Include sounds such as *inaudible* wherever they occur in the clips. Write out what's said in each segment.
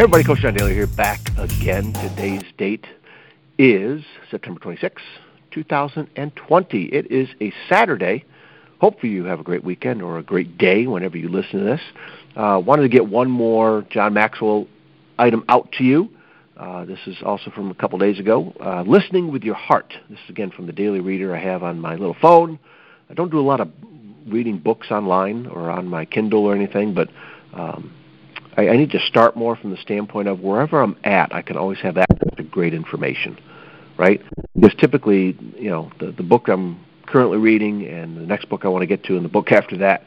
Hey everybody, Coach John Daly here, back again. Today's date is September 26, 2020. It is a Saturday. Hopefully you have a great weekend or a great day whenever you listen to this. Uh, wanted to get one more John Maxwell item out to you. Uh, this is also from a couple days ago. Uh, listening with your heart. This is again from the Daily Reader I have on my little phone. I don't do a lot of reading books online or on my Kindle or anything, but um, I, I need to start more from the standpoint of wherever I'm at, I can always have access to great information, right? Because typically, you know, the, the book I'm currently reading and the next book I want to get to and the book after that,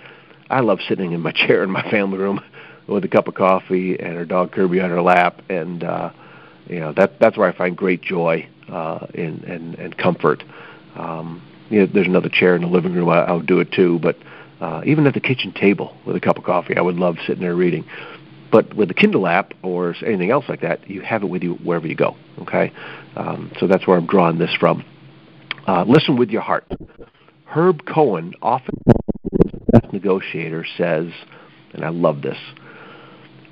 I love sitting in my *laughs* chair in my family room with a cup of coffee and our dog Kirby on her lap, and uh, you know that that's where I find great joy uh, and, and and comfort. Um, you know, there's another chair in the living room. I, I would do it too, but uh, even at the kitchen table with a cup of coffee, I would love sitting there reading. But with the Kindle app or anything else like that, you have it with you wherever you go. Okay, um, so that's where I'm drawing this from. Uh, listen with your heart. Herb Cohen, often best negotiator, says, and I love this.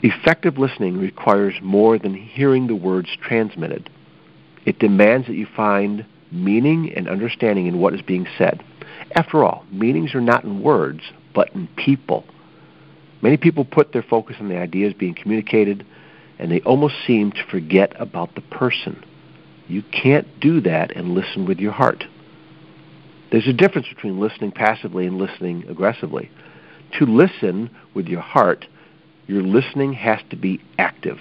Effective listening requires more than hearing the words transmitted. It demands that you find meaning and understanding in what is being said. After all, meanings are not in words, but in people. Many people put their focus on the ideas being communicated, and they almost seem to forget about the person. You can't do that and listen with your heart. There's a difference between listening passively and listening aggressively. To listen with your heart, your listening has to be active.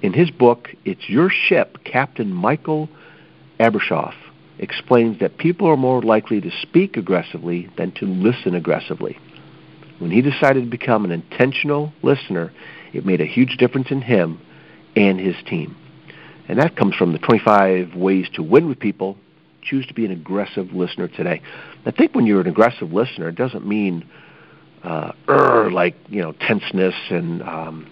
In his book, It's Your Ship, Captain Michael Abrashoff explains that people are more likely to speak aggressively than to listen aggressively. When he decided to become an intentional listener, it made a huge difference in him and his team. And that comes from the 25 ways to win with people. Choose to be an aggressive listener today. I think when you're an aggressive listener, it doesn't mean uh, er, like you know tenseness and um,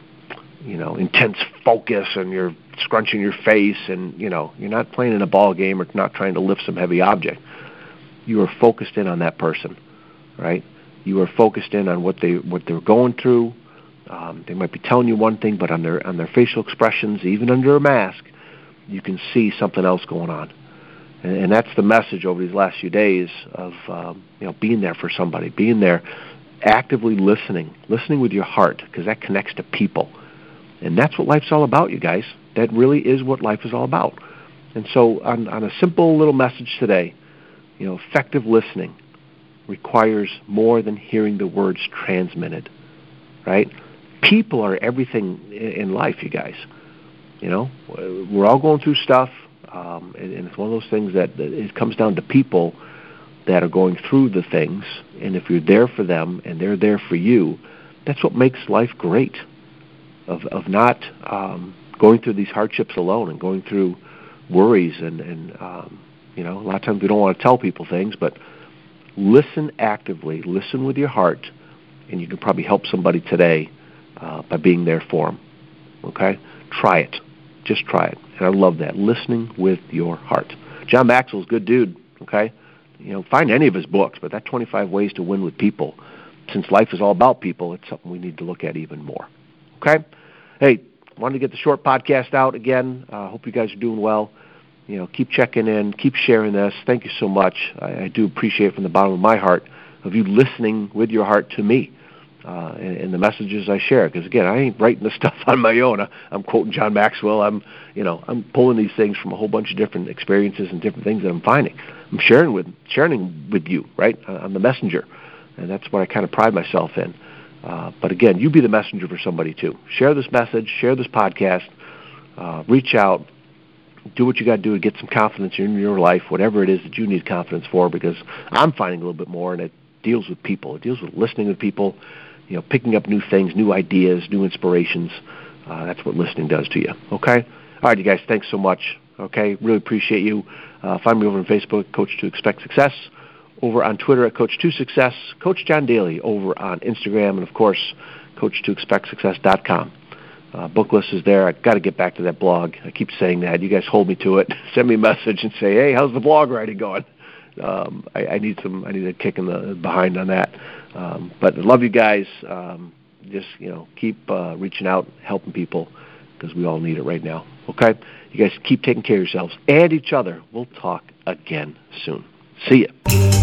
you know intense focus, and you're scrunching your face, and you know you're not playing in a ball game or not trying to lift some heavy object. You are focused in on that person, right? You are focused in on what they what they're going through. Um, they might be telling you one thing, but on their on their facial expressions, even under a mask, you can see something else going on. And, and that's the message over these last few days of um, you know being there for somebody, being there, actively listening, listening with your heart, because that connects to people, and that's what life's all about, you guys. That really is what life is all about. And so, on, on a simple little message today, you know, effective listening requires more than hearing the words transmitted, right? People are everything in life, you guys. You know, we're all going through stuff, um, and, and it's one of those things that, that it comes down to people that are going through the things, and if you're there for them and they're there for you, that's what makes life great. Of of not um, going through these hardships alone and going through worries and and um, you know a lot of times we don't want to tell people things, but listen actively, listen with your heart, and you can probably help somebody today uh, by being there for them. Okay, try it, just try it, and I love that listening with your heart. John Maxwell's a good dude. Okay, you know find any of his books, but that 25 ways to win with people. Since life is all about people, it's something we need to look at even more. Okay, hey, wanted to get the short podcast out again. I uh, hope you guys are doing well you know, keep checking in, keep sharing this. Thank you so much. I, I do appreciate from the bottom of my heart of you listening with your heart to me uh, and, and the messages I share. Because again, I ain't writing this *laughs* stuff on my own. I, I'm quoting John Maxwell. I'm, you know, I'm pulling these things from a whole bunch of different experiences and different things that I'm finding. I'm sharing with sharing with you, right? I'm the messenger, and that's what I kind of pride myself in. Uh, but again, you be the messenger for somebody too. Share this message, share this podcast, uh, reach out, do what you got to do to get some confidence in your life, whatever it is that you need confidence for. Because I'm finding a little bit more, and it deals with people. It deals with listening to people, you know, picking up new things, new ideas, new inspirations. Uh, that's what listening does to you. Okay. All right, you guys. Thanks so much. Okay, really appreciate you. Uh, find me over on Facebook, Coach to Expect Success. Over on Twitter at Coach to Success. Coach John Daly over on Instagram, and of course, Coach to Expect Success.com. Uh, book list is there. I got to get back to that blog. I keep saying that. You guys hold me to it. *laughs* Send me a message and say, "Hey, how's the blog writing going?" Um, I, I need some. I need a kick in the behind on that. Um, but I love you guys. Um, just you know keep uh, reaching out, helping people because we all need it right now. Okay, you guys keep taking care of yourselves and each other. We'll talk again soon. See ya.